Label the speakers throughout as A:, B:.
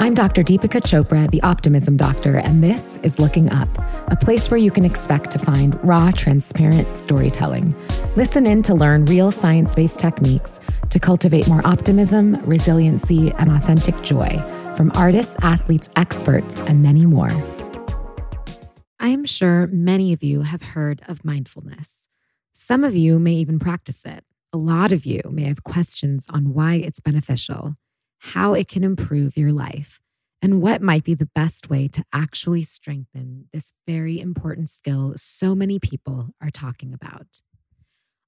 A: I'm Dr. Deepika Chopra, the Optimism Doctor, and this is Looking Up, a place where you can expect to find raw, transparent storytelling. Listen in to learn real science based techniques to cultivate more optimism, resiliency, and authentic joy from artists, athletes, experts, and many more. I am sure many of you have heard of mindfulness. Some of you may even practice it. A lot of you may have questions on why it's beneficial how it can improve your life, and what might be the best way to actually strengthen this very important skill so many people are talking about.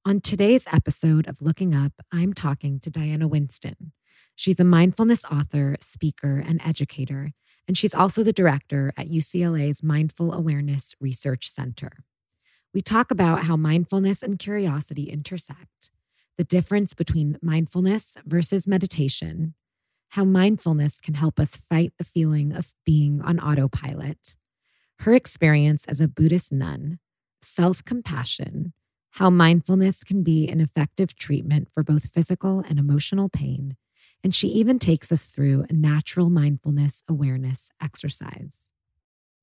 A: On today's episode of Looking Up, I'm talking to Diana Winston. She's a mindfulness author, speaker, and educator, and she's also the director at UCLA's Mindful Awareness Research Center. We talk about how mindfulness and curiosity intersect, the difference between mindfulness versus meditation, how mindfulness can help us fight the feeling of being on autopilot, her experience as a Buddhist nun, self compassion, how mindfulness can be an effective treatment for both physical and emotional pain. And she even takes us through a natural mindfulness awareness exercise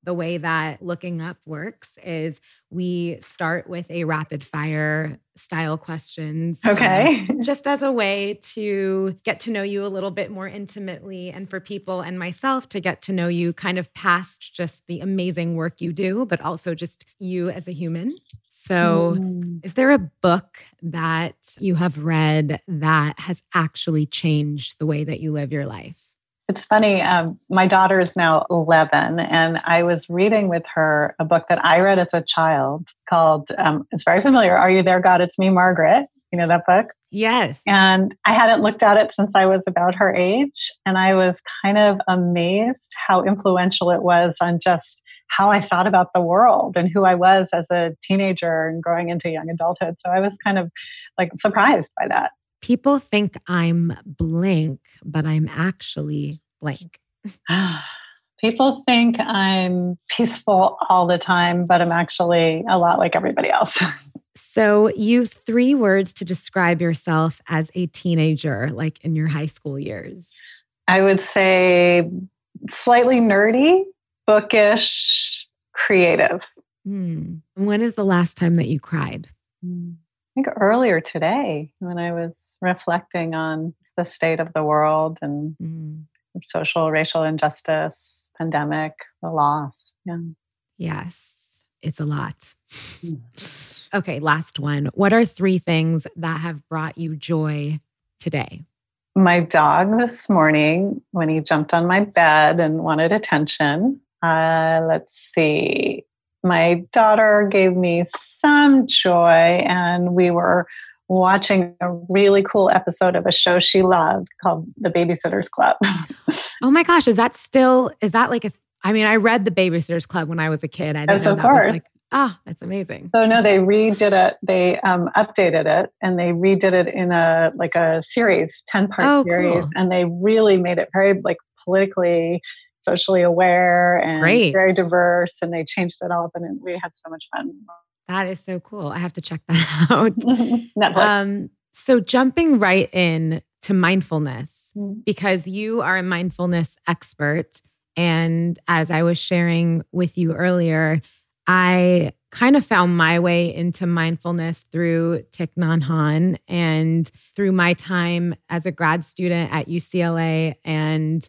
A: the way that looking up works is we start with a rapid fire style questions.
B: Um, okay.
A: Um, just as a way to get to know you a little bit more intimately and for people and myself to get to know you kind of past just the amazing work you do, but also just you as a human. So, mm. is there a book that you have read that has actually changed the way that you live your life?
B: It's funny. Um, my daughter is now 11, and I was reading with her a book that I read as a child called, um, it's very familiar Are You There, God? It's Me, Margaret. You know that book?
A: Yes.
B: And I hadn't looked at it since I was about her age. And I was kind of amazed how influential it was on just how I thought about the world and who I was as a teenager and growing into young adulthood. So I was kind of like surprised by that
A: people think I'm blank, but I'm actually blank.
B: people think I'm peaceful all the time, but I'm actually a lot like everybody else.
A: so, use three words to describe yourself as a teenager, like in your high school years.
B: I would say slightly nerdy, bookish, creative.
A: Hmm. When is the last time that you cried?
B: Hmm. I think earlier today when I was reflecting on the state of the world and mm. social, racial injustice, pandemic, the loss. Yeah.
A: Yes, it's a lot. Mm. Okay, last one. What are three things that have brought you joy today?
B: My dog this morning, when he jumped on my bed and wanted attention, uh, let's see. My daughter gave me some joy, and we were watching a really cool episode of a show she loved called The Babysitters Club.
A: oh my gosh, is that still is that like a I mean, I read The Babysitters Club when I was a kid. I didn't know that was like ah, oh, that's amazing.
B: So no, they redid it. They um, updated it and they redid it in a like a series, ten part oh, series, cool. and they really made it very like politically, socially aware and Great. very diverse. And they changed it all up, and we had so much fun
A: that is so cool. I have to check that out. um, so jumping right in to mindfulness, mm. because you are a mindfulness expert. And as I was sharing with you earlier, I kind of found my way into mindfulness through Thich Nhat Hanh and through my time as a grad student at UCLA and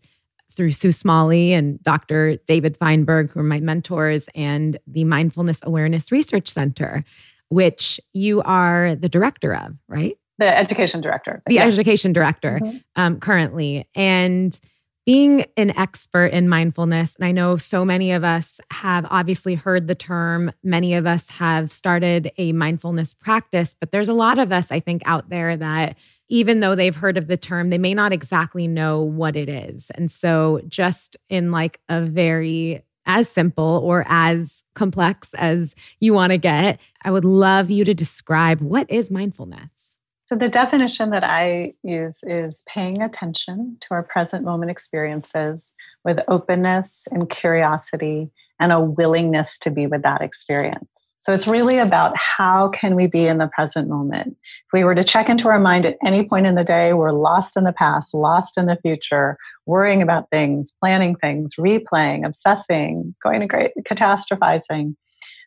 A: through Sue Smalley and Dr. David Feinberg, who are my mentors, and the Mindfulness Awareness Research Center, which you are the director of, right?
B: The education director.
A: The education director mm-hmm. um, currently. And being an expert in mindfulness, and I know so many of us have obviously heard the term, many of us have started a mindfulness practice, but there's a lot of us, I think, out there that even though they've heard of the term, they may not exactly know what it is. And so, just in like a very as simple or as complex as you want to get, I would love you to describe what is mindfulness.
B: So, the definition that I use is paying attention to our present moment experiences with openness and curiosity and a willingness to be with that experience. So, it's really about how can we be in the present moment. If we were to check into our mind at any point in the day, we're lost in the past, lost in the future, worrying about things, planning things, replaying, obsessing, going to great catastrophizing.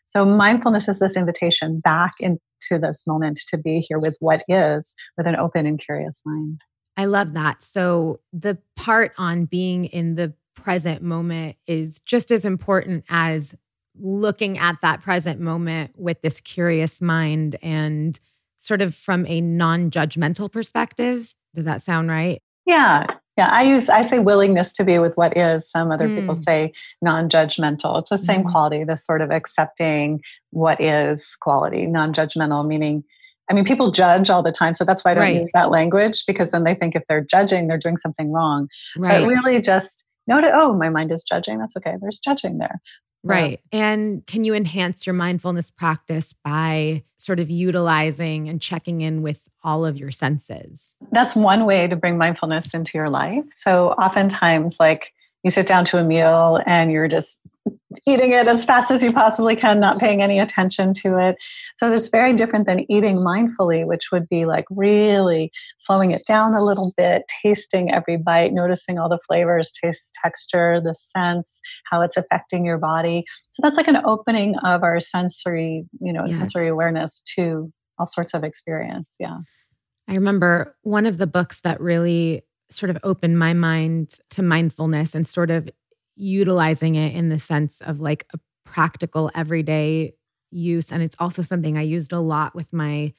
B: So, mindfulness is this invitation back into this moment to be here with what is with an open and curious mind.
A: I love that. So, the part on being in the present moment is just as important as looking at that present moment with this curious mind and sort of from a non judgmental perspective. Does that sound right?
B: Yeah. Yeah, I use I say willingness to be with what is. Some other mm. people say non-judgmental. It's the same mm. quality, this sort of accepting what is quality, non-judgmental, meaning I mean, people judge all the time, so that's why I don't right. use that language because then they think if they're judging, they're doing something wrong. Right. But really, just note it. Oh, my mind is judging. That's okay. There's judging there.
A: Um, right. And can you enhance your mindfulness practice by sort of utilizing and checking in with all of your senses?
B: That's one way to bring mindfulness into your life. So, oftentimes, like you sit down to a meal and you're just eating it as fast as you possibly can, not paying any attention to it. So it's very different than eating mindfully, which would be like really slowing it down a little bit, tasting every bite, noticing all the flavors, taste, texture, the sense, how it's affecting your body. So that's like an opening of our sensory, you know, yes. sensory awareness to all sorts of experience. Yeah.
A: I remember one of the books that really sort of opened my mind to mindfulness and sort of utilizing it in the sense of like a practical everyday use and it's also something i used a lot with my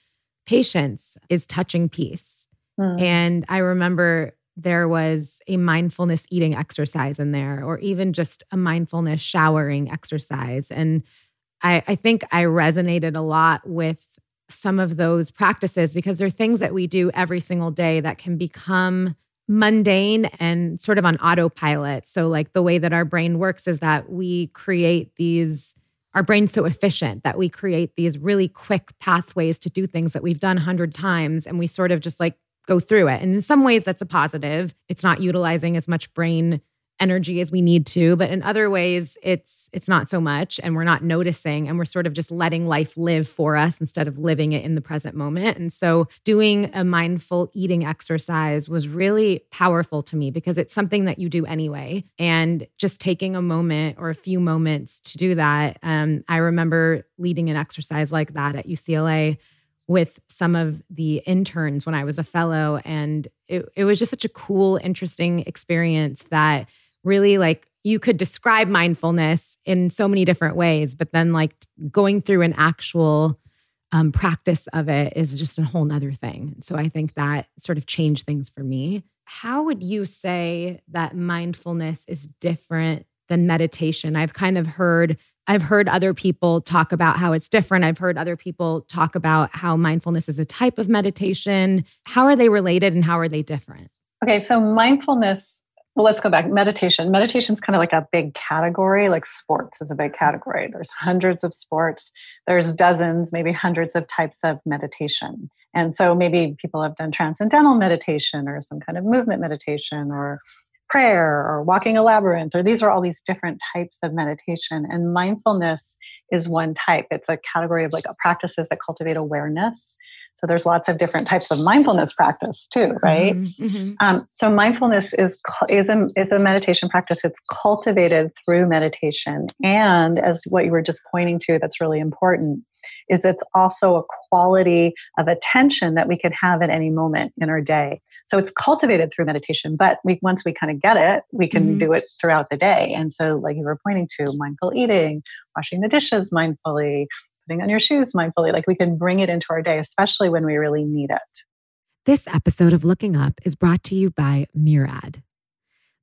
A: patients is touching peace mm. and i remember there was a mindfulness eating exercise in there or even just a mindfulness showering exercise and i, I think i resonated a lot with some of those practices because they're things that we do every single day that can become mundane and sort of on autopilot. So, like the way that our brain works is that we create these, our brain's so efficient that we create these really quick pathways to do things that we've done a hundred times. And we sort of just like go through it. And in some ways, that's a positive. It's not utilizing as much brain energy as we need to but in other ways it's it's not so much and we're not noticing and we're sort of just letting life live for us instead of living it in the present moment and so doing a mindful eating exercise was really powerful to me because it's something that you do anyway and just taking a moment or a few moments to do that um, i remember leading an exercise like that at ucla with some of the interns when I was a fellow. And it, it was just such a cool, interesting experience that really like you could describe mindfulness in so many different ways, but then like going through an actual um, practice of it is just a whole nother thing. So I think that sort of changed things for me. How would you say that mindfulness is different than meditation? I've kind of heard I've heard other people talk about how it's different. I've heard other people talk about how mindfulness is a type of meditation. How are they related and how are they different?
B: Okay, so mindfulness well, let's go back. Meditation. Meditation is kind of like a big category, like sports is a big category. There's hundreds of sports, there's dozens, maybe hundreds of types of meditation. And so maybe people have done transcendental meditation or some kind of movement meditation or prayer or walking a labyrinth or these are all these different types of meditation and mindfulness is one type. It's a category of like practices that cultivate awareness. So there's lots of different types of mindfulness practice too right? Mm-hmm, mm-hmm. Um, so mindfulness is is a, is a meditation practice. It's cultivated through meditation and as what you were just pointing to that's really important is it's also a quality of attention that we can have at any moment in our day so it's cultivated through meditation, but we, once we kind of get it, we can mm-hmm. do it throughout the day. And so, like you were pointing to, mindful eating, washing the dishes mindfully, putting on your shoes mindfully, like we can bring it into our day, especially when we really need it.
A: This episode of Looking Up is brought to you by Murad.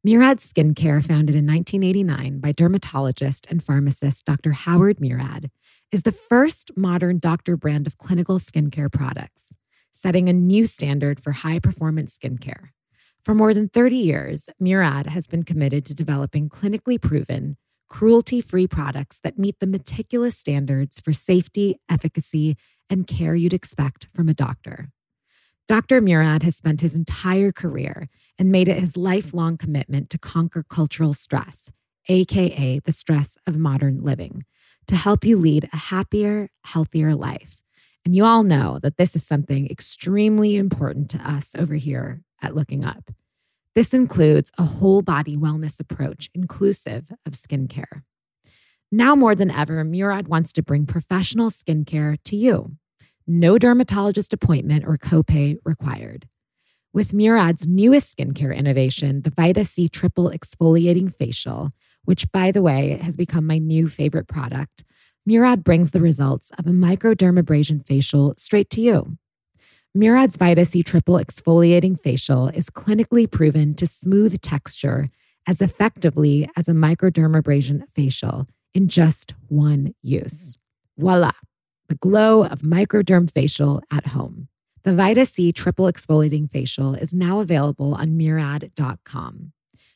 A: Murad Skincare, founded in 1989 by dermatologist and pharmacist Dr. Howard Murad, is the first modern doctor brand of clinical skincare products, setting a new standard for high performance skincare. For more than 30 years, Murad has been committed to developing clinically proven, cruelty free products that meet the meticulous standards for safety, efficacy, and care you'd expect from a doctor. Dr. Murad has spent his entire career and made it his lifelong commitment to conquer cultural stress, AKA the stress of modern living, to help you lead a happier, healthier life. And you all know that this is something extremely important to us over here at Looking Up. This includes a whole body wellness approach inclusive of skincare. Now more than ever, Murad wants to bring professional skincare to you. No dermatologist appointment or copay required. With Murad's newest skincare innovation, the Vita C Triple Exfoliating Facial, which, by the way, has become my new favorite product, Murad brings the results of a microdermabrasion facial straight to you. Murad's Vita C Triple Exfoliating Facial is clinically proven to smooth texture as effectively as a microdermabrasion facial in just one use. Voila, the glow of microderm facial at home. The Vita C Triple Exfoliating Facial is now available on Murad.com.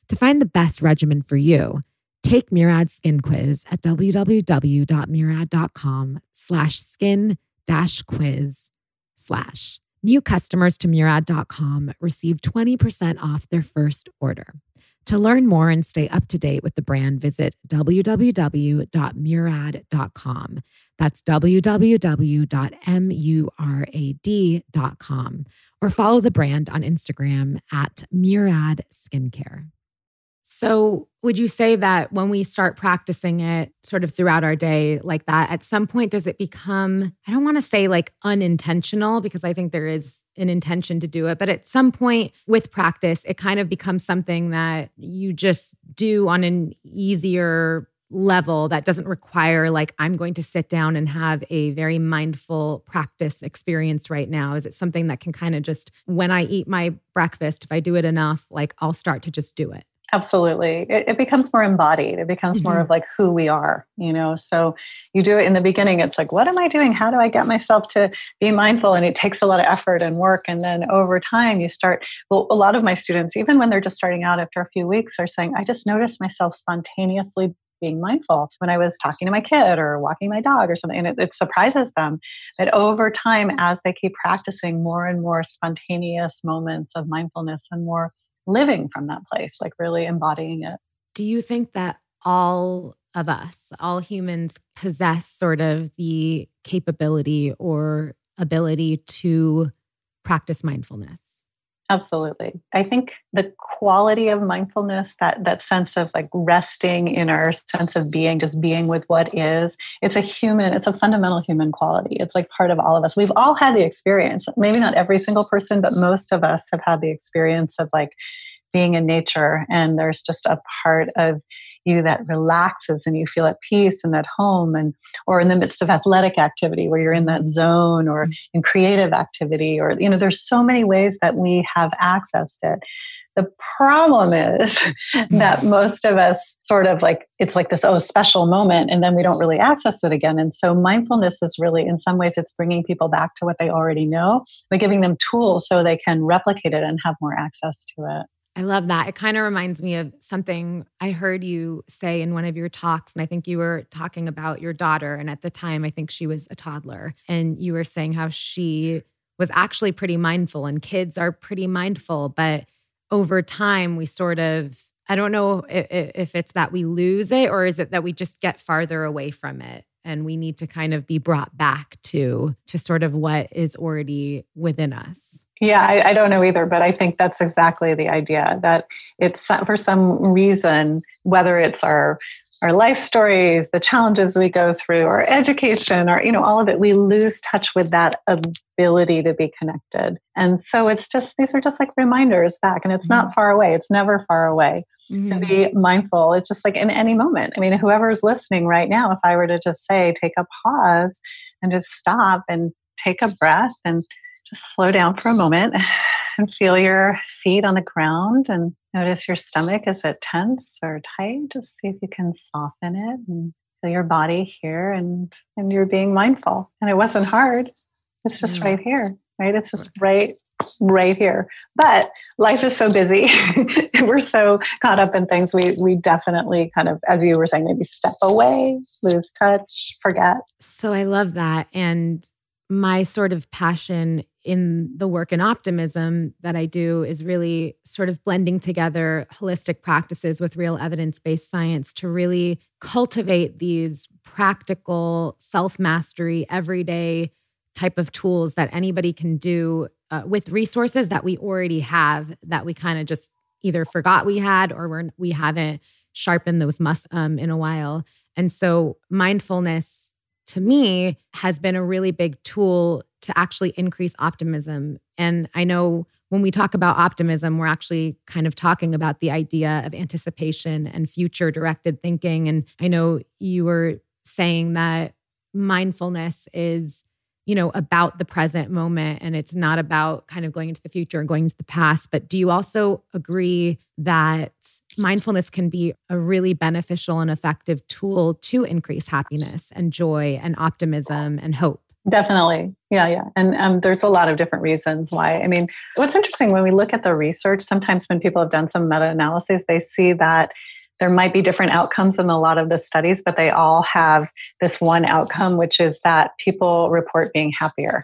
A: To find the best regimen for you, take Murad's skin quiz at www.murad.com slash skin dash quiz slash. New customers to Murad.com receive 20% off their first order. To learn more and stay up to date with the brand, visit www.murad.com. That's www.murad.com or follow the brand on Instagram at Murad Skincare. So, would you say that when we start practicing it sort of throughout our day like that, at some point does it become, I don't want to say like unintentional because I think there is an intention to do it, but at some point with practice, it kind of becomes something that you just do on an easier level that doesn't require like I'm going to sit down and have a very mindful practice experience right now? Is it something that can kind of just when I eat my breakfast, if I do it enough, like I'll start to just do it?
B: Absolutely. It, it, becomes more embodied. It becomes mm-hmm. more of like who we are, you know? So you do it in the beginning, it's like, what am I doing? How do I get myself to be mindful? And it takes a lot of effort and work. And then over time, you start, well, a lot of my students, even when they're just starting out after a few weeks, are saying, I just noticed myself spontaneously being mindful when I was talking to my kid or walking my dog or something. And it, it, surprises them that over time, as they keep practicing more and more spontaneous moments of mindfulness and more living from that place, like really embodying it.
A: Do you think that all of us, all humans, possess sort of the capability or ability to practice mindfulness?
B: Absolutely. I think the quality of mindfulness, that that sense of like resting in our sense of being, just being with what is, it's a human, it's a fundamental human quality. It's like part of all of us. We've all had the experience, maybe not every single person, but most of us have had the experience of like being in nature and there's just a part of you that relaxes and you feel at peace and at home and or in the midst of athletic activity where you're in that zone or in creative activity or you know there's so many ways that we have accessed it. The problem is that most of us sort of like it's like this oh special moment and then we don't really access it again. And so mindfulness is really in some ways it's bringing people back to what they already know but giving them tools so they can replicate it and have more access to it
A: I love that. It kind of reminds me of something I heard you say in one of your talks. And I think you were talking about your daughter. And at the time, I think she was a toddler. And you were saying how she was actually pretty mindful, and kids are pretty mindful. But over time, we sort of, I don't know if it's that we lose it or is it that we just get farther away from it and we need to kind of be brought back to to sort of what is already within us
B: yeah, I, I, don't know either, but I think that's exactly the idea that it's for some reason, whether it's our our life stories, the challenges we go through, our education, or you know, all of it, we lose touch with that ability to be connected. And so it's just these are just like reminders back, and it's mm-hmm. not far away. It's never far away. Mm-hmm. To be mm-hmm. mindful, it's just like in any moment. I mean, whoever's listening right now, if I were to just say, take a pause and just stop and take a breath and just slow down for a moment and feel your feet on the ground and notice your stomach. Is it tense or tight? Just see if you can soften it and feel your body here and, and you're being mindful. And it wasn't hard. It's just right here, right? It's just right right here. But life is so busy. we're so caught up in things. We we definitely kind of, as you were saying, maybe step away, lose touch, forget.
A: So I love that. And my sort of passion in the work in optimism that I do is really sort of blending together holistic practices with real evidence based science to really cultivate these practical self mastery, everyday type of tools that anybody can do uh, with resources that we already have that we kind of just either forgot we had or we're, we haven't sharpened those muscles um, in a while. And so mindfulness to me has been a really big tool to actually increase optimism. And I know when we talk about optimism, we're actually kind of talking about the idea of anticipation and future directed thinking. And I know you were saying that mindfulness is you know about the present moment and it's not about kind of going into the future and going into the past but do you also agree that mindfulness can be a really beneficial and effective tool to increase happiness and joy and optimism and hope
B: Definitely. Yeah, yeah. And um, there's a lot of different reasons why. I mean, what's interesting when we look at the research, sometimes when people have done some meta analysis, they see that there might be different outcomes in a lot of the studies, but they all have this one outcome, which is that people report being happier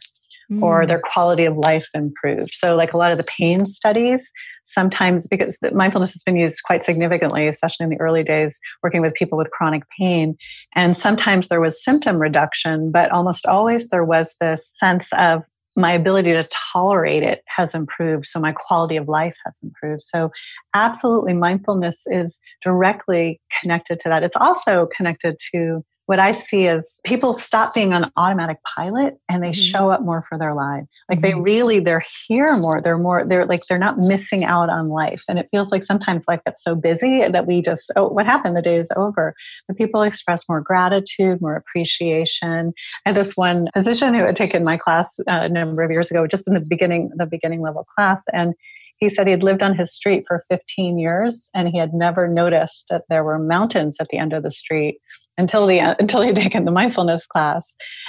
B: mm. or their quality of life improved. So, like a lot of the pain studies, sometimes because mindfulness has been used quite significantly, especially in the early days, working with people with chronic pain. And sometimes there was symptom reduction, but almost always there was this sense of my ability to tolerate it has improved. So my quality of life has improved. So, absolutely, mindfulness is directly connected to that. It's also connected to what I see is people stop being on automatic pilot and they mm-hmm. show up more for their lives. Like mm-hmm. they really, they're here more. They're more, they're like, they're not missing out on life. And it feels like sometimes life gets so busy that we just, oh, what happened? The day is over. But people express more gratitude, more appreciation. I had this one physician who had taken my class uh, a number of years ago, just in the beginning, the beginning level class. And he said he had lived on his street for 15 years and he had never noticed that there were mountains at the end of the street until the until he'd taken the mindfulness class.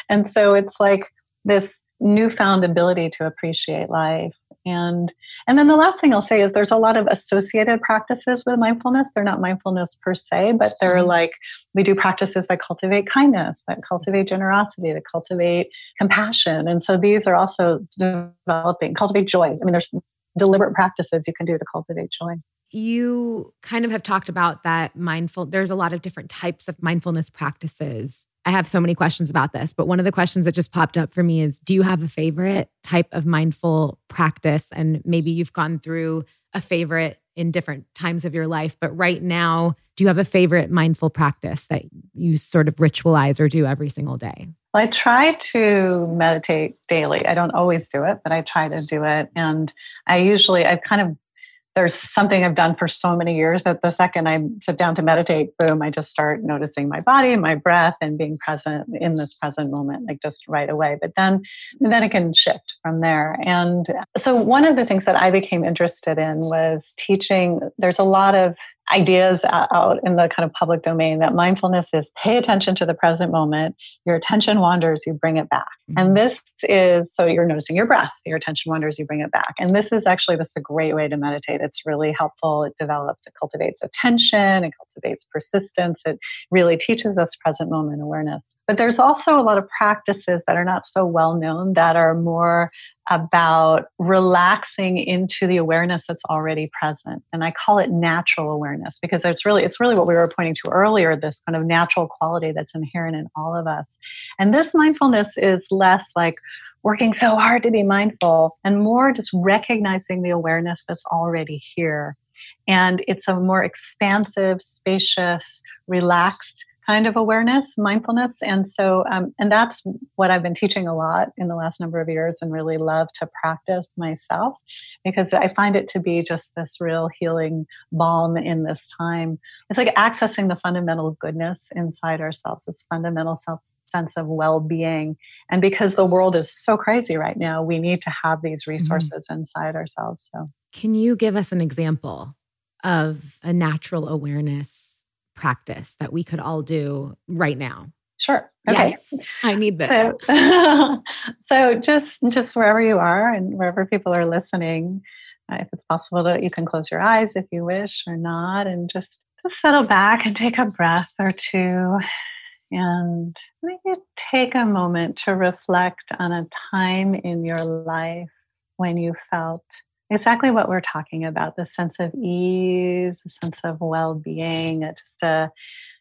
B: And so it's like this newfound ability to appreciate life. And and then the last thing I'll say is there's a lot of associated practices with mindfulness. They're not mindfulness per se, but they're mm-hmm. like we do practices that cultivate kindness, that cultivate generosity, that cultivate compassion. And so these are also developing, cultivate joy. I mean, there's deliberate practices you can do to cultivate joy
A: you kind of have talked about that mindful there's a lot of different types of mindfulness practices i have so many questions about this but one of the questions that just popped up for me is do you have a favorite type of mindful practice and maybe you've gone through a favorite in different times of your life but right now do you have a favorite mindful practice that you sort of ritualize or do every single day
B: well, I try to meditate daily. I don't always do it, but I try to do it. And I usually, I've kind of there's something I've done for so many years that the second I sit down to meditate, boom, I just start noticing my body, my breath, and being present in this present moment, like just right away. But then, then it can shift from there. And so, one of the things that I became interested in was teaching. There's a lot of ideas out in the kind of public domain that mindfulness is pay attention to the present moment. Your attention wanders, you bring it back. Mm-hmm. And this is so you're noticing your breath, your attention wanders, you bring it back. And this is actually this is a great way to meditate. It's really helpful. It develops, it cultivates attention, it cultivates persistence. It really teaches us present moment awareness. But there's also a lot of practices that are not so well known that are more about relaxing into the awareness that's already present. And i call it natural awareness because it's really it's really what we were pointing to earlier this kind of natural quality that's inherent in all of us. And this mindfulness is less like working so hard to be mindful and more just recognizing the awareness that's already here. And it's a more expansive spacious relaxed kind of awareness, mindfulness. And so, um, and that's what I've been teaching a lot in the last number of years and really love to practice myself because I find it to be just this real healing balm in this time. It's like accessing the fundamental goodness inside ourselves, this fundamental self sense of well being. And because the world is so crazy right now, we need to have these mm-hmm. resources mm-hmm. inside ourselves. So,
A: can you give us an example of a natural awareness? Practice that we could all do right now?
B: Sure. Okay.
A: Yes, I need this.
B: So, so, just just wherever you are and wherever people are listening, uh, if it's possible that you can close your eyes if you wish or not, and just just settle back and take a breath or two, and maybe take a moment to reflect on a time in your life when you felt exactly what we're talking about the sense of ease, a sense of well being, uh, just a,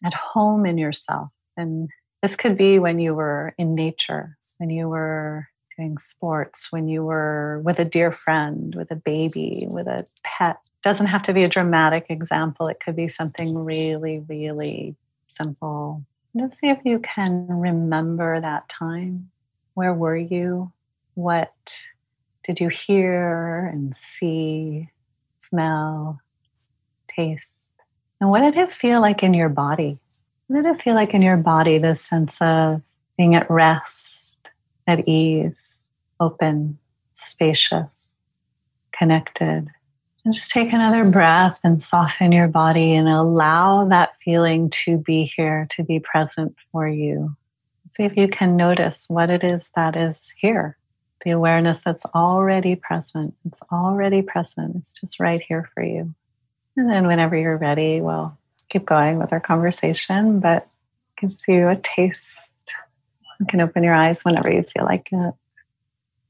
B: at home in yourself. And this could be when you were in nature, when you were doing sports, when you were with a dear friend, with a baby, with a pet. Doesn't have to be a dramatic example, it could be something really, really simple. Just see if you can remember that time. Where were you? What did you hear and see, smell, taste? And what did it feel like in your body? What did it feel like in your body, this sense of being at rest, at ease, open, spacious, connected? And just take another breath and soften your body and allow that feeling to be here, to be present for you. See if you can notice what it is that is here the awareness that's already present. It's already present. It's just right here for you. And then whenever you're ready, we'll keep going with our conversation, but gives you a taste. You can open your eyes whenever you feel like it.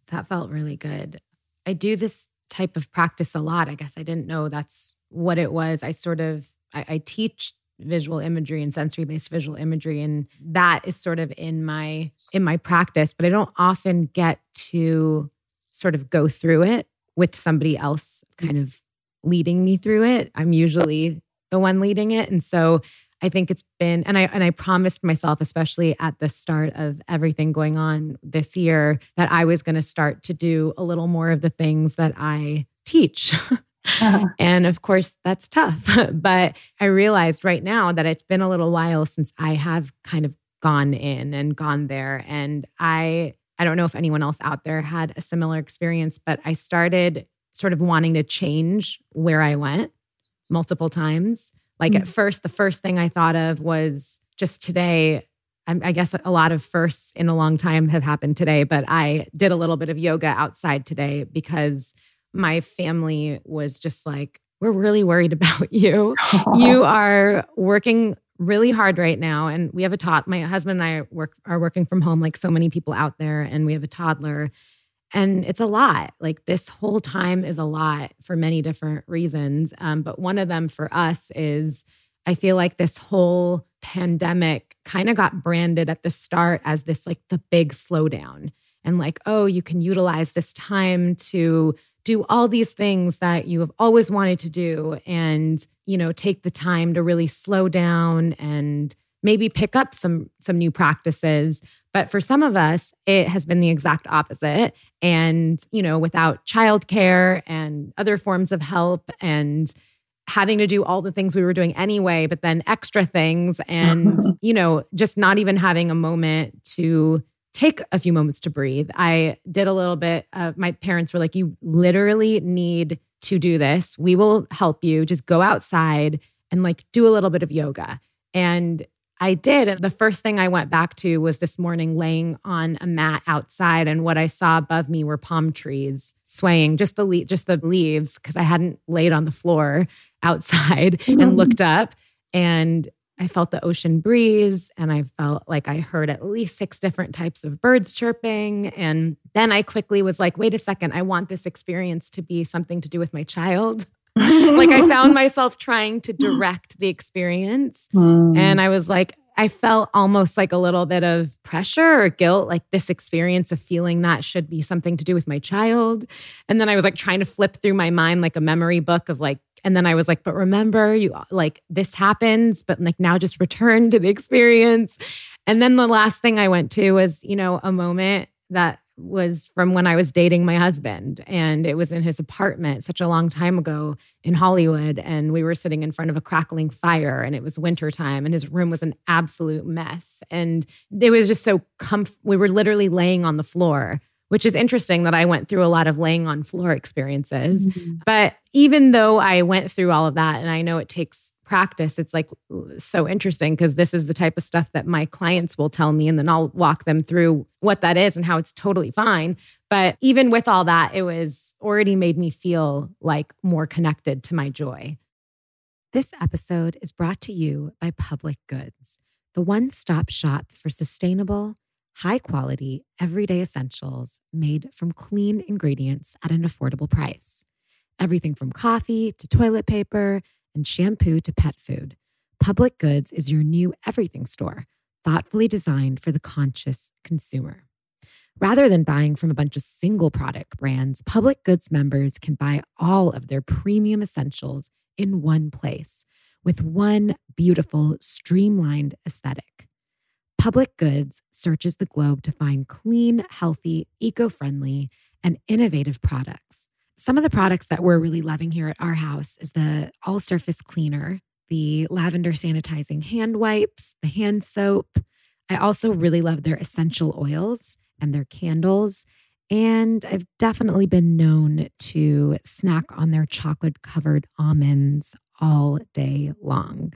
A: That felt really good. I do this type of practice a lot. I guess I didn't know that's what it was. I sort of I, I teach visual imagery and sensory based visual imagery and that is sort of in my in my practice but i don't often get to sort of go through it with somebody else mm. kind of leading me through it. I'm usually the one leading it and so i think it's been and i and i promised myself especially at the start of everything going on this year that i was going to start to do a little more of the things that i teach Uh-huh. And of course, that's tough. but I realized right now that it's been a little while since I have kind of gone in and gone there. And I, I don't know if anyone else out there had a similar experience, but I started sort of wanting to change where I went multiple times. Like mm-hmm. at first, the first thing I thought of was just today. I guess a lot of firsts in a long time have happened today, but I did a little bit of yoga outside today because my family was just like, we're really worried about you. You are working really hard right now. And we have a tot. My husband and I work are working from home like so many people out there, and we have a toddler. And it's a lot. Like this whole time is a lot for many different reasons. Um, but one of them for us is I feel like this whole pandemic kind of got branded at the start as this like the big slowdown. And like, oh, you can utilize this time to do all these things that you have always wanted to do and you know take the time to really slow down and maybe pick up some some new practices. But for some of us it has been the exact opposite. And you know without childcare and other forms of help and having to do all the things we were doing anyway but then extra things and you know just not even having a moment to take a few moments to breathe. I did a little bit of my parents were like, you literally need to do this. We will help you. Just go outside and like do a little bit of yoga. And I did. And the first thing I went back to was this morning laying on a mat outside. And what I saw above me were palm trees swaying, just the le- just the leaves, because I hadn't laid on the floor outside mm-hmm. and looked up. And I felt the ocean breeze and I felt like I heard at least six different types of birds chirping. And then I quickly was like, wait a second, I want this experience to be something to do with my child. like I found myself trying to direct the experience. Mm. And I was like, I felt almost like a little bit of pressure or guilt, like this experience of feeling that should be something to do with my child. And then I was like trying to flip through my mind like a memory book of like And then I was like, but remember, you like this happens, but like now just return to the experience. And then the last thing I went to was, you know, a moment that was from when I was dating my husband. And it was in his apartment such a long time ago in Hollywood. And we were sitting in front of a crackling fire and it was wintertime and his room was an absolute mess. And it was just so comf we were literally laying on the floor which is interesting that I went through a lot of laying on floor experiences. Mm-hmm. But even though I went through all of that, and I know it takes practice, it's like so interesting because this is the type of stuff that my clients will tell me, and then I'll walk them through what that is and how it's totally fine. But even with all that, it was already made me feel like more connected to my joy. This episode is brought to you by Public Goods, the one stop shop for sustainable high quality, everyday essentials made from clean ingredients at an affordable price. Everything from coffee to toilet paper and shampoo to pet food. Public Goods is your new everything store, thoughtfully designed for the conscious consumer. Rather than buying from a bunch of single product brands, Public Goods members can buy all of their premium essentials in one place with one beautiful, streamlined aesthetic. Public Goods searches the globe to find clean, healthy, eco friendly, and innovative products. Some of the products that we're really loving here at our house is the all surface cleaner, the lavender sanitizing hand wipes, the hand soap. I also really love their essential oils and their candles. And I've definitely been known to snack on their chocolate covered almonds all day long.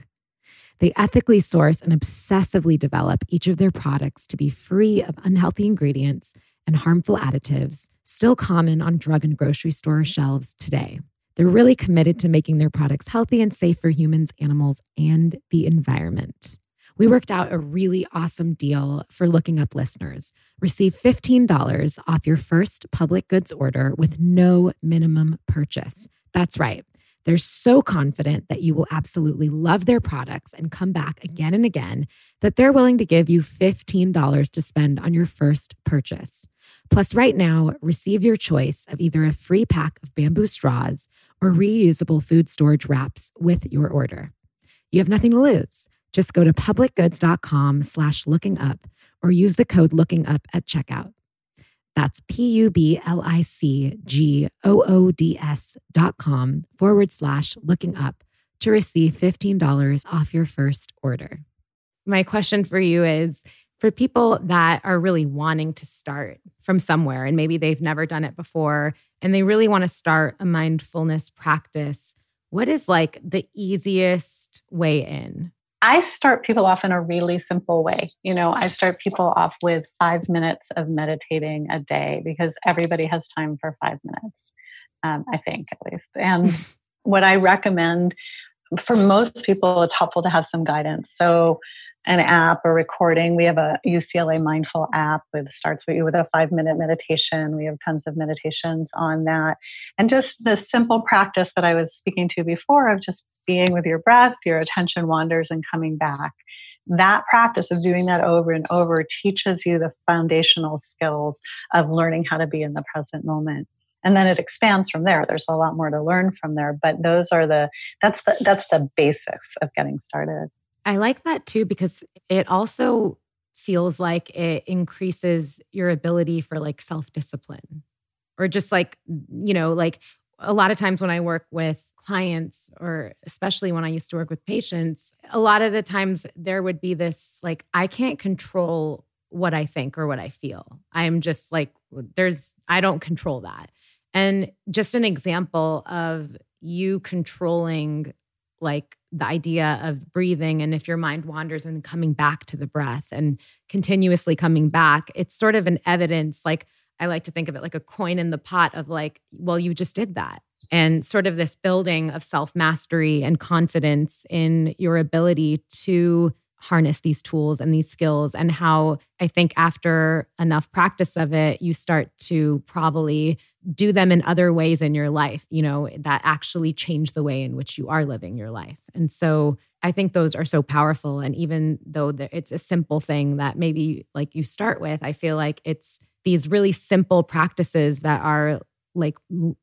A: They ethically source and obsessively develop each of their products to be free of unhealthy ingredients and harmful additives, still common on drug and grocery store shelves today. They're really committed to making their products healthy and safe for humans, animals, and the environment. We worked out a really awesome deal for looking up listeners. Receive $15 off your first public goods order with no minimum purchase. That's right. They're so confident that you will absolutely love their products and come back again and again that they're willing to give you $15 to spend on your first purchase. Plus, right now, receive your choice of either a free pack of bamboo straws or reusable food storage wraps with your order. You have nothing to lose. Just go to publicgoods.com slash looking up or use the code looking up at checkout. That's P U B L I C G O O D S dot com forward slash looking up to receive $15 off your first order. My question for you is for people that are really wanting to start from somewhere and maybe they've never done it before and they really want to start a mindfulness practice, what is like the easiest way in?
B: I start people off in a really simple way. You know, I start people off with five minutes of meditating a day because everybody has time for five minutes, um, I think at least. And what I recommend for most people, it's helpful to have some guidance. So an app or recording. We have a UCLA mindful app that starts with you with a five minute meditation. We have tons of meditations on that. And just the simple practice that I was speaking to before of just being with your breath, your attention wanders and coming back. That practice of doing that over and over teaches you the foundational skills of learning how to be in the present moment and then it expands from there there's a lot more to learn from there but those are the that's the that's the basics of getting started
A: I like that too because it also feels like it increases your ability for like self discipline or just like, you know, like a lot of times when I work with clients, or especially when I used to work with patients, a lot of the times there would be this like, I can't control what I think or what I feel. I'm just like, there's, I don't control that. And just an example of you controlling like the idea of breathing and if your mind wanders and coming back to the breath and continuously coming back it's sort of an evidence like i like to think of it like a coin in the pot of like well you just did that. And sort of this building of self mastery and confidence in your ability to harness these tools and these skills and how I think after enough practice of it you start to probably do them in other ways in your life you know that actually change the way in which you are living your life and so I think those are so powerful and even though it's a simple thing that maybe like you start with I feel like it's these really simple practices that are like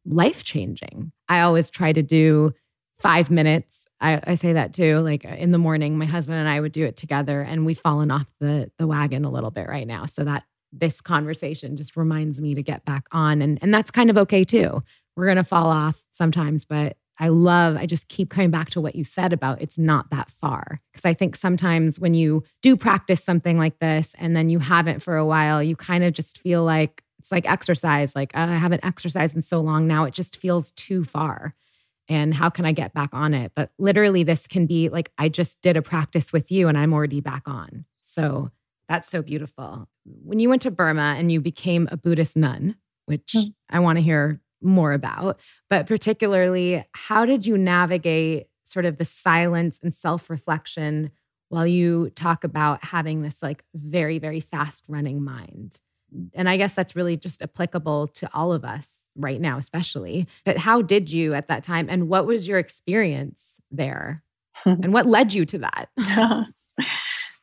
A: life changing I always try to do five minutes. I, I, say that too. Like uh, in the morning, my husband and I would do it together, and we've fallen off the the wagon a little bit right now. So that this conversation just reminds me to get back on, and and that's kind of okay too. We're gonna fall off sometimes, but I love. I just keep coming back to what you said about it's not that far because I think sometimes when you do practice something like this and then you haven't for a while, you kind of just feel like it's like exercise. Like oh, I haven't exercised in so long now; it just feels too far and how can I get back on it? But literally, this can be like, I just did a practice with you and I'm already back on. So that's so beautiful. When you went to Burma and you became a Buddhist nun, which mm-hmm. I want to hear more about, but particularly, how did you navigate sort of the silence and self reflection while you talk about having this like very, very fast running mind? And I guess that's really just applicable to all of us right now, especially. But how did you at that time? And what was your experience there? and what led you to that?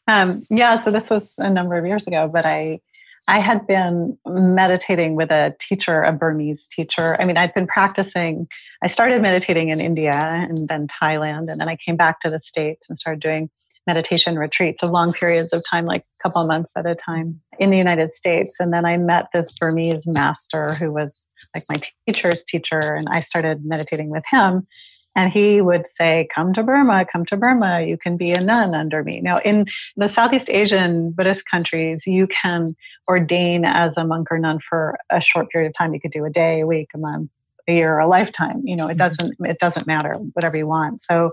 B: um, yeah, so this was a number of years ago, but I I had been meditating with a teacher, a Burmese teacher. I mean, I'd been practicing. I started meditating in India and then Thailand, and then I came back to the States and started doing meditation retreats of long periods of time, like a couple months at a time in the United States. And then I met this Burmese master who was like my teacher's teacher, and I started meditating with him. And he would say, Come to Burma, come to Burma, you can be a nun under me. Now, in the Southeast Asian Buddhist countries, you can ordain as a monk or nun for a short period of time. You could do a day, a week, a month, a year, a lifetime. You know, it mm-hmm. doesn't it doesn't matter, whatever you want. So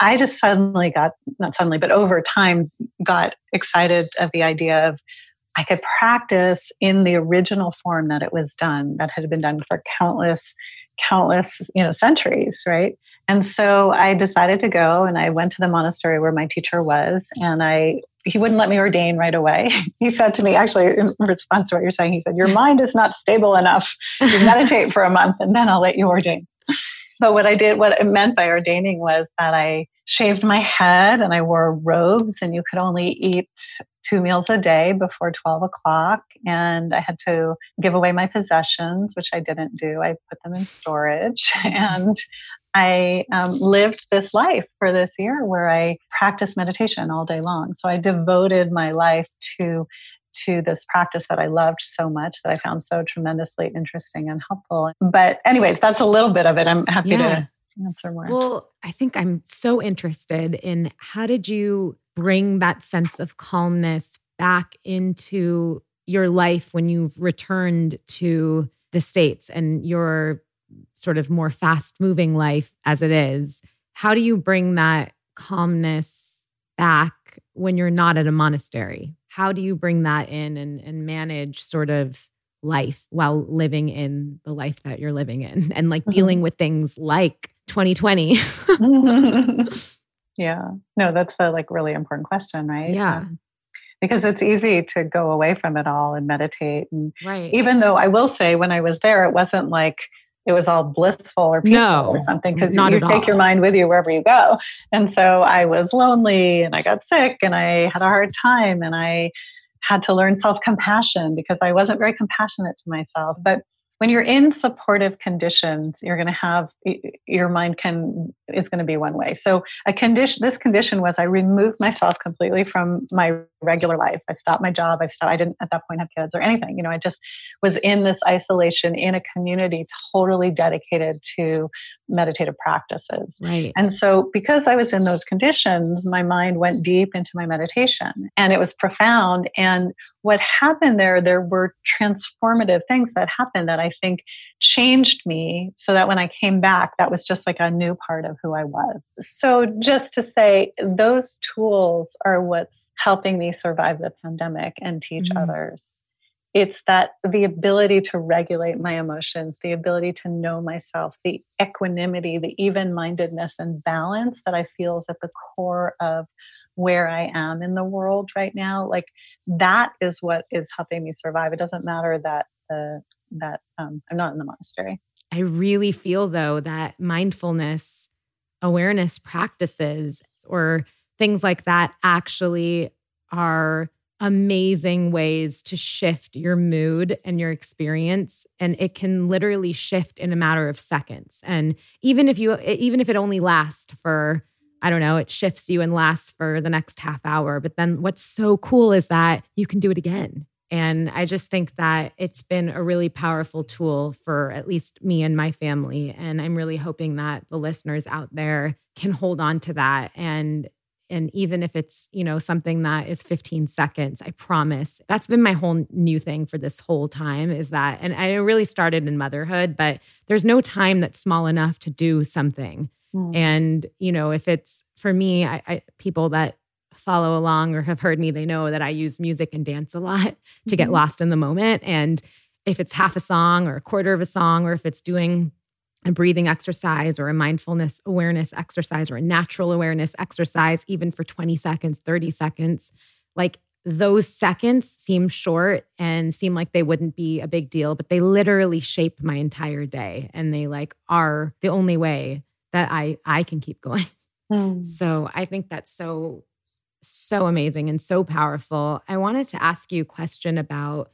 B: I just suddenly got, not suddenly, but over time, got excited of the idea of I could practice in the original form that it was done, that had been done for countless, countless, you know, centuries, right? And so I decided to go and I went to the monastery where my teacher was and I he wouldn't let me ordain right away. He said to me, actually, in response to what you're saying, he said, Your mind is not stable enough. You meditate for a month and then I'll let you ordain. So what I did, what it meant by ordaining was that I shaved my head and I wore robes and you could only eat two meals a day before 12 o'clock. And I had to give away my possessions, which I didn't do. I put them in storage. and I um, lived this life for this year where I practiced meditation all day long. So I devoted my life to to this practice that I loved so much that I found so tremendously interesting and helpful. But, anyways, that's a little bit of it. I'm happy yeah. to answer more.
A: Well, I think I'm so interested in how did you bring that sense of calmness back into your life when you've returned to the States and your sort of more fast moving life as it is? How do you bring that calmness back when you're not at a monastery? How do you bring that in and, and manage sort of life while living in the life that you're living in and like mm-hmm. dealing with things like 2020?
B: yeah. No, that's a like really important question, right?
A: Yeah. Um,
B: because it's easy to go away from it all and meditate. And
A: right.
B: even though I will say when I was there, it wasn't like it was all blissful or peaceful
A: no,
B: or something because you, take all. your mind with you wherever you go. And so I was lonely and I got sick and I had a hard time and I had to learn self compassion because I wasn't very compassionate to myself. But when you're in supportive conditions you're going to have your mind can is going to be one way. So a condition this condition was i removed myself completely from my regular life. I stopped my job. I stopped i didn't at that point have kids or anything. You know i just was in this isolation in a community totally dedicated to meditative practices.
A: Right.
B: And so because i was in those conditions my mind went deep into my meditation and it was profound. And what happened there, there were transformative things that happened that I think changed me so that when I came back, that was just like a new part of who I was. So, just to say, those tools are what's helping me survive the pandemic and teach mm-hmm. others. It's that the ability to regulate my emotions, the ability to know myself, the equanimity, the even mindedness and balance that I feel is at the core of where I am in the world right now. Like that is what is helping me survive. It doesn't matter that the that um, I'm not in the monastery.
A: I really feel though that mindfulness awareness practices or things like that actually are amazing ways to shift your mood and your experience. And it can literally shift in a matter of seconds. And even if you even if it only lasts for i don't know it shifts you and lasts for the next half hour but then what's so cool is that you can do it again and i just think that it's been a really powerful tool for at least me and my family. And i'm really hoping that the listeners out there can hold on to that. And and even if it's you know something that is 15 seconds i promise. That's been my whole new thing for this whole time is that and i really started in motherhood but there's no time that's small enough to do something. Mm. and you know if it's for me I, I, people that follow along or have heard me they know that i use music and dance a lot to mm-hmm. get lost in the moment and if it's half a song or a quarter of a song or if it's doing a breathing exercise or a mindfulness awareness exercise or a natural awareness exercise, even for 20 seconds, 30 seconds, like those seconds seem short and seem like they wouldn't be a big deal, but they literally shape my entire day. And they like are the only way that I I can keep going. Mm. So I think that's so, so amazing and so powerful. I wanted to ask you a question about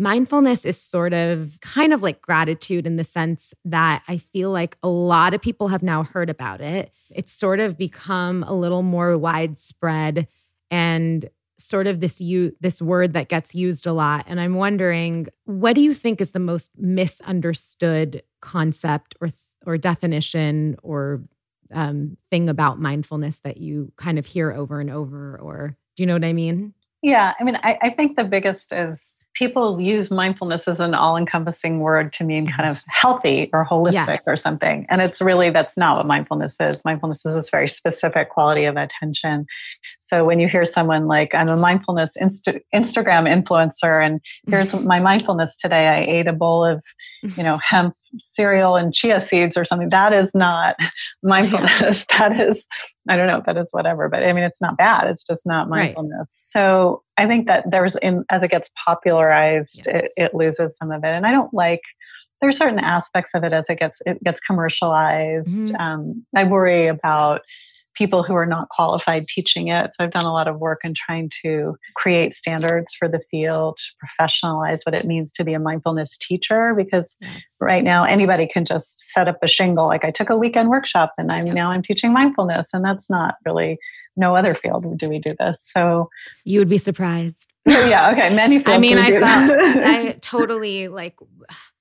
A: Mindfulness is sort of kind of like gratitude in the sense that I feel like a lot of people have now heard about it. It's sort of become a little more widespread and sort of this you this word that gets used a lot and i'm wondering what do you think is the most misunderstood concept or or definition or um, thing about mindfulness that you kind of hear over and over or do you know what i mean?
B: Yeah i mean i, I think the biggest is people use mindfulness as an all-encompassing word to mean kind of healthy or holistic yes. or something and it's really that's not what mindfulness is. Mindfulness is this very specific quality of attention. So when you hear someone like i'm a mindfulness Insta- instagram influencer and here's my mindfulness today. I ate a bowl of you know hemp cereal and chia seeds or something. That is not mindfulness. That is i don't know that is whatever but i mean it's not bad. It's just not mindfulness. Right. so i think that there's in as it gets popularized yes. it, it loses some of it. And i don't like there's certain aspects of it as it gets it gets commercialized. Mm-hmm. um, i worry about people who are not qualified teaching it. So I've done a lot of work in trying to create standards for the field, to professionalize what it means to be a mindfulness teacher because right now anybody can just set up a shingle like I took a weekend workshop and I'm now I'm teaching mindfulness and that's not really no other field do we do this. So
A: you would be surprised.
B: yeah, okay, many fields.
A: I mean, I felt I totally like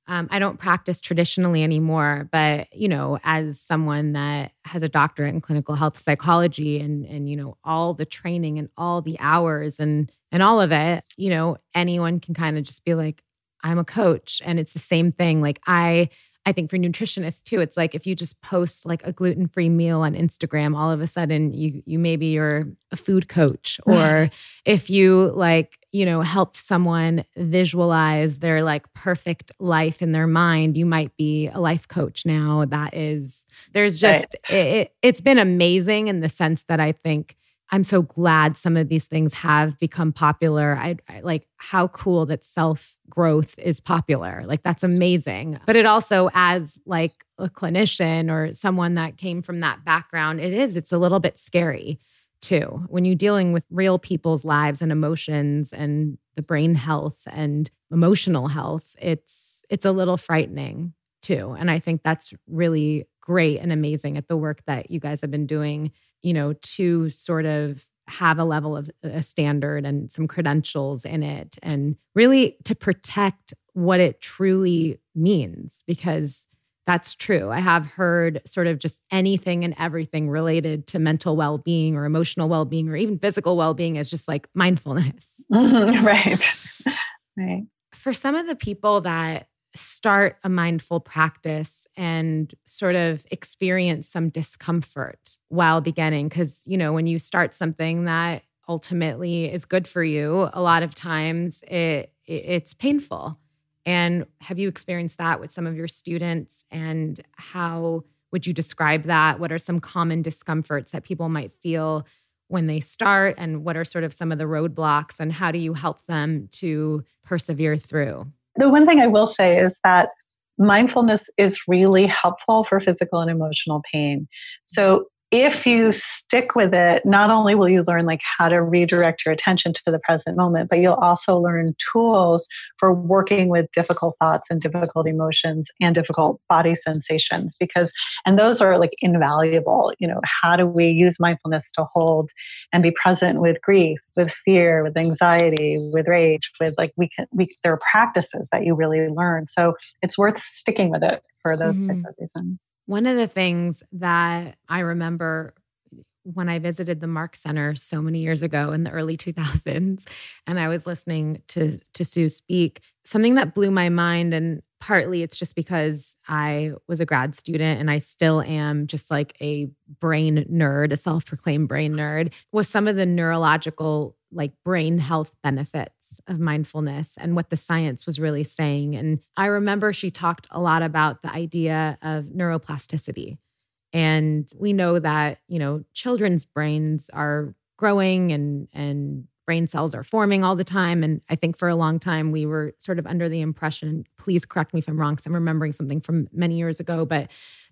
A: um, I don't practice traditionally anymore, but you know, as someone that has a doctorate in clinical health psychology and and you know all the training and all the hours and and all of it, you know, anyone can kind of just be like, I'm a coach, and it's the same thing. Like I I think for nutritionists too, it's like if you just post like a gluten-free meal on Instagram, all of a sudden you you maybe you're a food coach. Or if you like, you know, helped someone visualize their like perfect life in their mind, you might be a life coach now. That is there's just right. it, it, it's been amazing in the sense that I think I'm so glad some of these things have become popular. I, I, like how cool that self growth is popular. Like that's amazing. But it also as like a clinician or someone that came from that background, it is it's a little bit scary too. When you're dealing with real people's lives and emotions and the brain health and emotional health, it's it's a little frightening too. And I think that's really great and amazing at the work that you guys have been doing you know, to sort of have a level of a standard and some credentials in it and really to protect what it truly means because that's true. I have heard sort of just anything and everything related to mental well being or emotional well being or even physical well being as just like mindfulness.
B: Mm-hmm. Right. right.
A: For some of the people that start a mindful practice and sort of experience some discomfort while beginning. Because you know when you start something that ultimately is good for you a lot of times it, it it's painful. And have you experienced that with some of your students? And how would you describe that? What are some common discomforts that people might feel when they start? And what are sort of some of the roadblocks? And how do you help them to persevere through
B: the one thing I will say is that mindfulness is really helpful for physical and emotional pain. So if you stick with it, not only will you learn like how to redirect your attention to the present moment, but you'll also learn tools for working with difficult thoughts and difficult emotions and difficult body sensations because and those are like invaluable. You know, how do we use mindfulness to hold and be present with grief, with fear, with anxiety, with rage, with like we can we there are practices that you really learn. So it's worth sticking with it for those mm-hmm. types of reasons.
A: One of the things that I remember when I visited the MARC Center so many years ago in the early 2000s, and I was listening to, to Sue speak, something that blew my mind, and partly it's just because I was a grad student and I still am just like a brain nerd, a self proclaimed brain nerd, was some of the neurological, like brain health benefits of mindfulness and what the science was really saying. And I remember she talked a lot about the idea of neuroplasticity. And we know that, you know, children's brains are growing and and brain cells are forming all the time. And I think for a long time we were sort of under the impression, please correct me if I'm wrong, because I'm remembering something from many years ago, but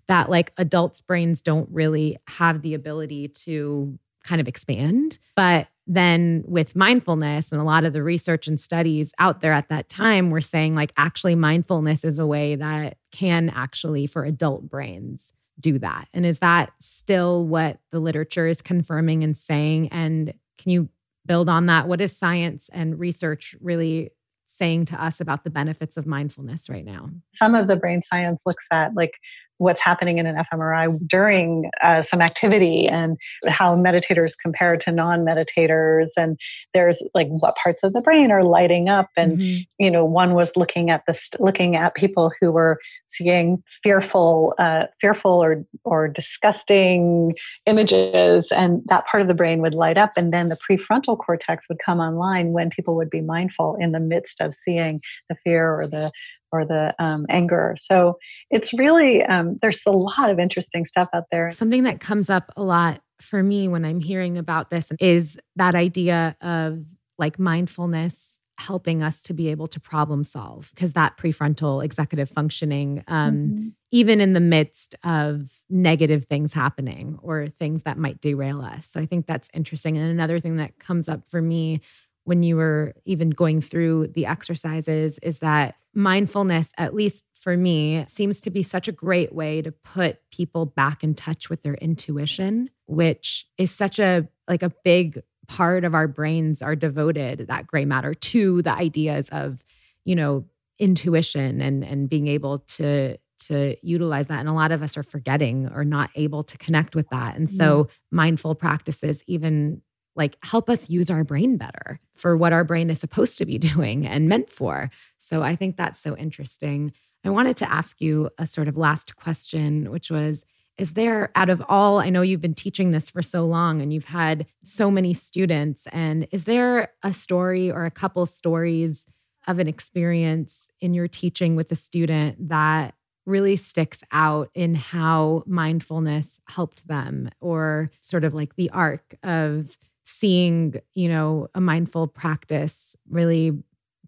A: that like adults' brains don't really have the ability to kind of expand. But then with mindfulness and a lot of the research and studies out there at that time were saying like actually mindfulness is a way that can actually for adult brains do that. And is that still what the literature is confirming and saying? And can you build on that? What is science and research really saying to us about the benefits of mindfulness right now?
B: Some of the brain science looks at like what's happening in an fMRI during uh, some activity and how meditators compare to non-meditators. And there's like what parts of the brain are lighting up. And mm-hmm. you know one was looking at this looking at people who were seeing fearful uh, fearful or or disgusting images. And that part of the brain would light up. And then the prefrontal cortex would come online when people would be mindful in the midst of seeing the fear or the or the um, anger. So it's really, um, there's a lot of interesting stuff out there.
A: Something that comes up a lot for me when I'm hearing about this is that idea of like mindfulness helping us to be able to problem solve because that prefrontal executive functioning um, mm-hmm. even in the midst of negative things happening or things that might derail us so i think that's interesting and another thing that comes up for me when you were even going through the exercises is that mindfulness, at least for me, seems to be such a great way to put people back in touch with their intuition, which is such a like a big part of our brains are devoted that gray matter to the ideas of, you know, intuition and and being able to to utilize that and a lot of us are forgetting or not able to connect with that and so mm. mindful practices even like help us use our brain better for what our brain is supposed to be doing and meant for. So I think that's so interesting. I wanted to ask you a sort of last question, which was Is there, out of all, I know you've been teaching this for so long and you've had so many students, and is there a story or a couple stories of an experience in your teaching with a student that really sticks out in how mindfulness helped them or sort of like the arc of seeing, you know, a mindful practice really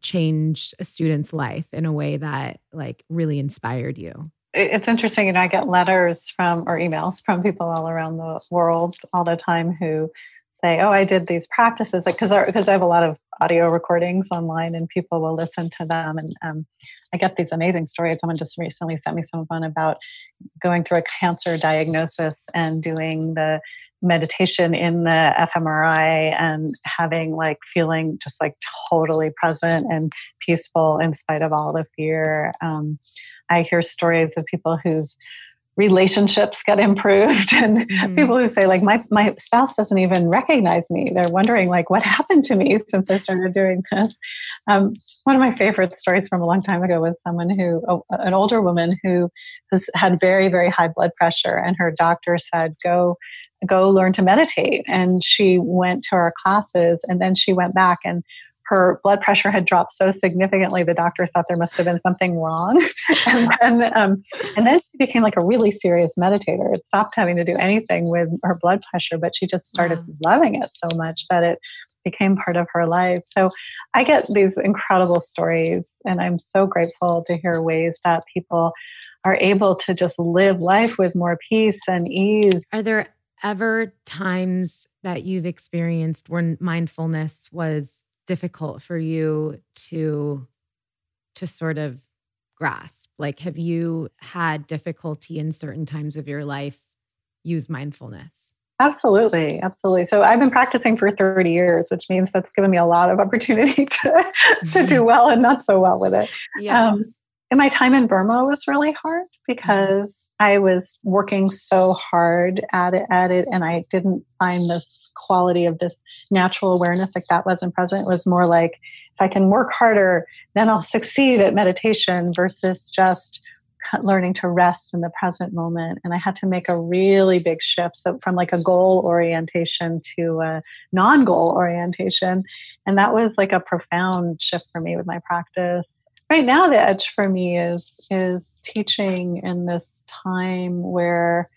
A: change a student's life in a way that like really inspired you?
B: It's interesting, and you know, I get letters from or emails from people all around the world all the time who say, "Oh, I did these practices," like because because I have a lot of audio recordings online, and people will listen to them, and um, I get these amazing stories. Someone just recently sent me some one about going through a cancer diagnosis and doing the meditation in the fMRI and having like feeling just like totally present and peaceful in spite of all the fear. Um, I hear stories of people whose relationships get improved and mm-hmm. people who say like my, my spouse doesn't even recognize me they're wondering like what happened to me since i started doing this um, one of my favorite stories from a long time ago was someone who oh, an older woman who has had very very high blood pressure and her doctor said go go learn to meditate. And she went to our classes and then she went back and her blood pressure had dropped so significantly the doctor thought there must have been something wrong and then um, and then she became like a really serious meditator it stopped having to do anything with her blood pressure but she just started wow. loving it so much that it became part of her life so i get these incredible stories and i'm so grateful to hear ways that people are able to just live life with more peace and ease
A: are there ever times that you've experienced when mindfulness was difficult for you to to sort of grasp? Like have you had difficulty in certain times of your life use mindfulness?
B: Absolutely, absolutely. So I've been practicing for 30 years, which means that's given me a lot of opportunity to, to do well and not so well with it.
A: Yes. Um,
B: and my time in Burma was really hard because I was working so hard at it, at it, and I didn't find this quality of this natural awareness like that wasn't present. It was more like if I can work harder, then I'll succeed at meditation versus just learning to rest in the present moment. And I had to make a really big shift so from like a goal orientation to a non goal orientation. And that was like a profound shift for me with my practice right now the edge for me is is teaching in this time where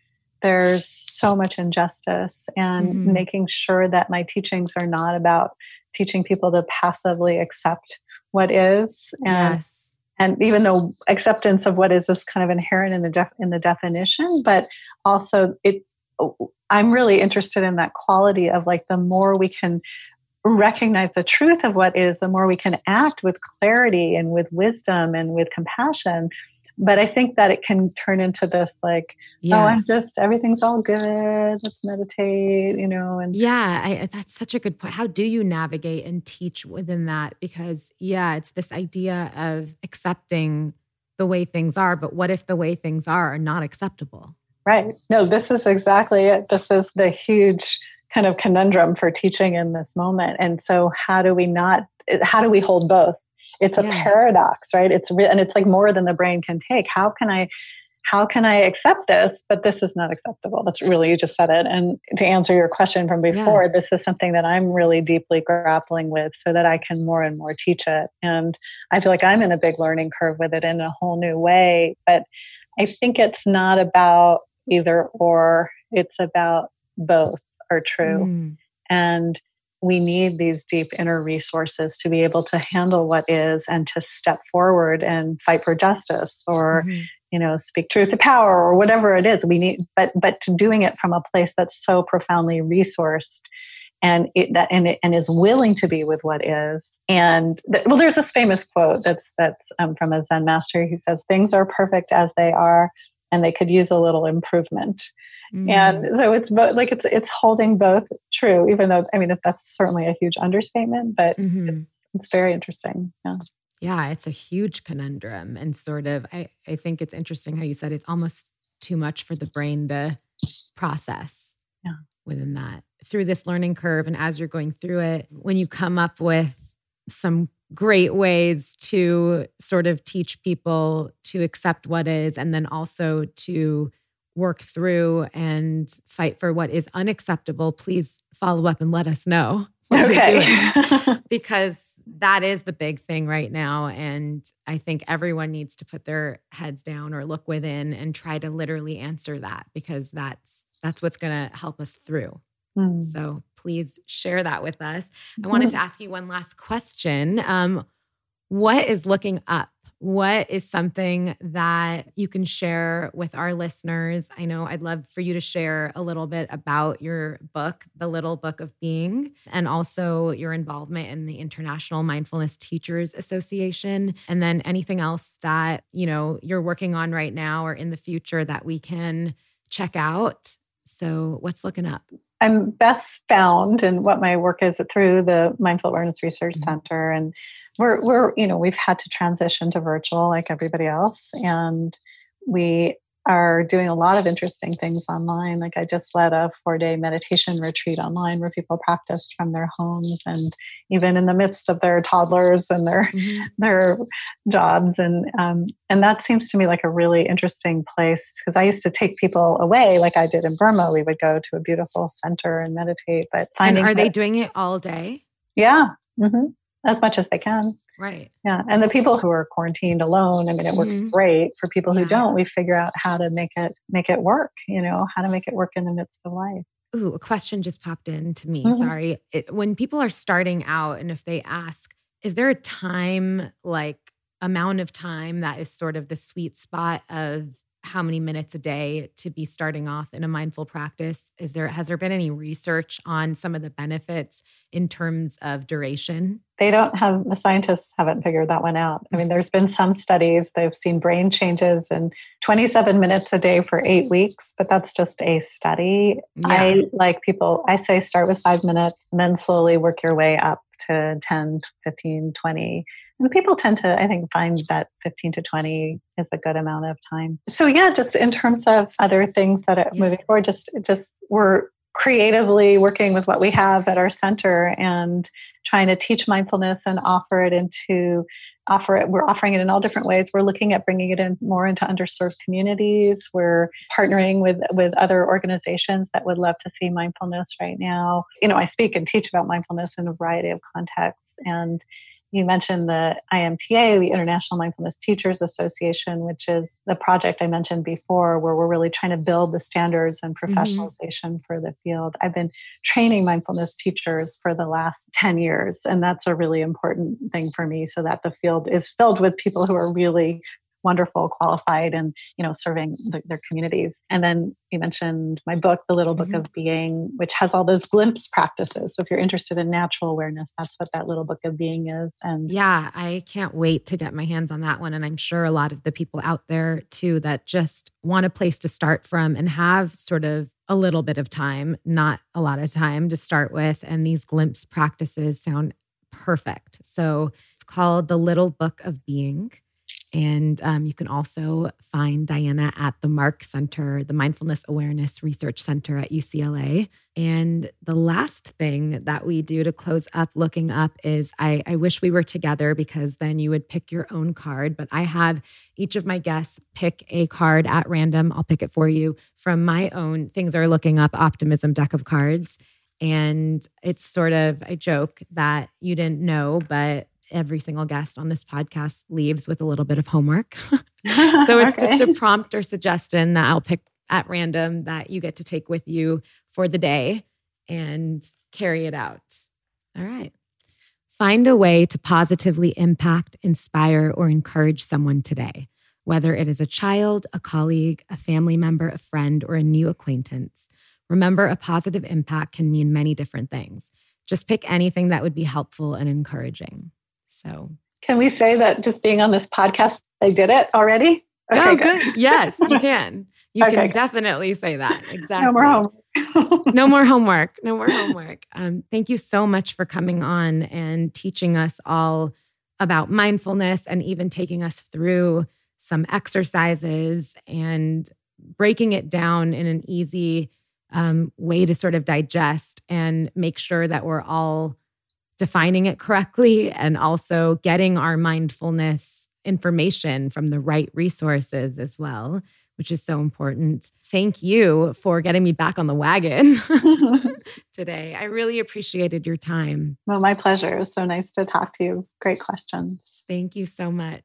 B: there's so much injustice and mm-hmm. making sure that my teachings are not about teaching people to passively accept what is and yes. and even though acceptance of what is is kind of inherent in the def, in the definition but also it I'm really interested in that quality of like the more we can recognize the truth of what is, the more we can act with clarity and with wisdom and with compassion. But I think that it can turn into this like, yes. oh, I'm just everything's all good. Let's meditate, you know. And
A: yeah, I, that's such a good point. How do you navigate and teach within that? Because yeah, it's this idea of accepting the way things are. But what if the way things are are not acceptable?
B: Right. No, this is exactly it. This is the huge kind of conundrum for teaching in this moment. And so, how do we not? How do we hold both? It's a yeah. paradox, right? It's re- and it's like more than the brain can take. How can I? How can I accept this? But this is not acceptable. That's really you just said it. And to answer your question from before, this is something that I'm really deeply grappling with, so that I can more and more teach it. And I feel like I'm in a big learning curve with it in a whole new way. But I think it's not about either or. It's about both are true. Mm. And we need these deep inner resources to be able to handle what is and to step forward and fight for justice or mm-hmm. you know speak truth to power or whatever it is we need but but to doing it from a place that's so profoundly resourced and it that and it, and is willing to be with what is and th- well there's this famous quote that's that's um, from a zen master he says things are perfect as they are and they could use a little improvement Mm. And so it's both like it's it's holding both true, even though I mean that's certainly a huge understatement, but mm-hmm. it's, it's very interesting. Yeah.
A: Yeah, it's a huge conundrum and sort of I, I think it's interesting how you said it's almost too much for the brain to process
B: yeah.
A: within that. Through this learning curve and as you're going through it, when you come up with some great ways to sort of teach people to accept what is and then also to work through and fight for what is unacceptable, please follow up and let us know what okay. you're doing. because that is the big thing right now. And I think everyone needs to put their heads down or look within and try to literally answer that because that's that's what's going to help us through. Mm. So please share that with us. I wanted to ask you one last question. Um, what is looking up what is something that you can share with our listeners? I know I'd love for you to share a little bit about your book, The Little Book of Being, and also your involvement in the International Mindfulness Teachers Association, and then anything else that, you know, you're working on right now or in the future that we can check out. So, what's looking up?
B: I'm best found and what my work is through the Mindful Awareness Research mm-hmm. Center and we're we're you know we've had to transition to virtual like everybody else and we are doing a lot of interesting things online. Like i just led a four day meditation retreat online where people practiced from their homes and even in the midst of their toddlers and their mm-hmm. their jobs. And um, and that seems to me like a really interesting place because i used to take people away like i did in burma. We would go to a beautiful center and meditate but
A: finding and are they doing it all day?
B: Yeah. Mm-hmm as much as they can.
A: Right.
B: Yeah. And the people who are quarantined alone, I mean, it works mm-hmm. great. For people who yeah. don't, we figure out how to make it make it work. You know, how to make it work in the midst of life.
A: Ooh, a question just popped in to me. Mm-hmm. Sorry. It, when people are starting out, and if they ask, is there a time like amount of time that is sort of the sweet spot of how many minutes a day to be starting off in a mindful practice? Is there has there been any research on some of the benefits in terms of duration?
B: They don't have the scientists haven't figured that one out. I mean, there's been some studies they've seen brain changes in 27 minutes a day for 8 weeks, but that's just a study. Yeah. I like people I say start with 5 minutes and then slowly work your way up to 10, 15, 20 and people tend to, I think, find that 15 to 20 is a good amount of time. So yeah, just in terms of other things that are yeah. moving forward, just just we're creatively working with what we have at our center and trying to teach mindfulness and offer it into offer it we're offering it in all different ways we're looking at bringing it in more into underserved communities we're partnering with with other organizations that would love to see mindfulness right now you know i speak and teach about mindfulness in a variety of contexts and you mentioned the IMTA, the International Mindfulness Teachers Association, which is the project I mentioned before, where we're really trying to build the standards and mm-hmm. professionalization mm-hmm. for the field. I've been training mindfulness teachers for the last 10 years, and that's a really important thing for me so that the field is filled with people who are really wonderful, qualified, and you know, serving the, their communities. And then you mentioned my book, The Little Book mm-hmm. of Being, which has all those glimpse practices. So if you're interested in natural awareness, that's what that Little Book of Being is.
A: And yeah, I can't wait to get my hands on that one. And I'm sure a lot of the people out there too that just want a place to start from and have sort of a little bit of time, not a lot of time to start with. And these glimpse practices sound perfect. So it's called The Little Book of Being. And um, you can also find Diana at the MARC Center, the Mindfulness Awareness Research Center at UCLA. And the last thing that we do to close up looking up is I, I wish we were together because then you would pick your own card. But I have each of my guests pick a card at random. I'll pick it for you from my own Things Are Looking Up Optimism deck of cards. And it's sort of a joke that you didn't know, but every single guest on this podcast leaves with a little bit of homework. so it's okay. just a prompt or suggestion that I'll pick at random that you get to take with you for the day and carry it out. All right. Find a way to positively impact, inspire, or encourage someone today, whether it is a child, a colleague, a family member, a friend, or a new acquaintance. Remember, a positive impact can mean many different things. Just pick anything that would be helpful and encouraging. So,
B: can we say that just being on this podcast, I did it already?
A: Okay, oh, good. good. yes, you can. You okay, can good. definitely say that. Exactly.
B: No more homework.
A: no more homework. No more homework. Um, thank you so much for coming on and teaching us all about mindfulness and even taking us through some exercises and breaking it down in an easy um, way to sort of digest and make sure that we're all defining it correctly and also getting our mindfulness information from the right resources as well, which is so important. Thank you for getting me back on the wagon today. I really appreciated your time.
B: Well, my pleasure. It was so nice to talk to you. Great questions.
A: Thank you so much.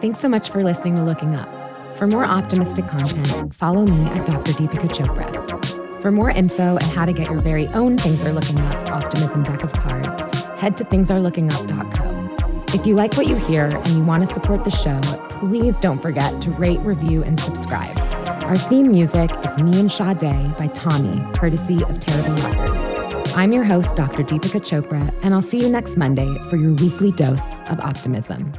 A: Thanks so much for listening to Looking Up. For more optimistic content, follow me at Dr. Deepika Chopra. For more info and how to get your very own Things Are Looking Up optimism deck of cards, head to thingsareLookingUp.co. If you like what you hear and you want to support the show, please don't forget to rate, review, and subscribe. Our theme music is Me and Sade by Tommy, courtesy of Terrible Records. I'm your host, Dr. Deepika Chopra, and I'll see you next Monday for your weekly dose of optimism.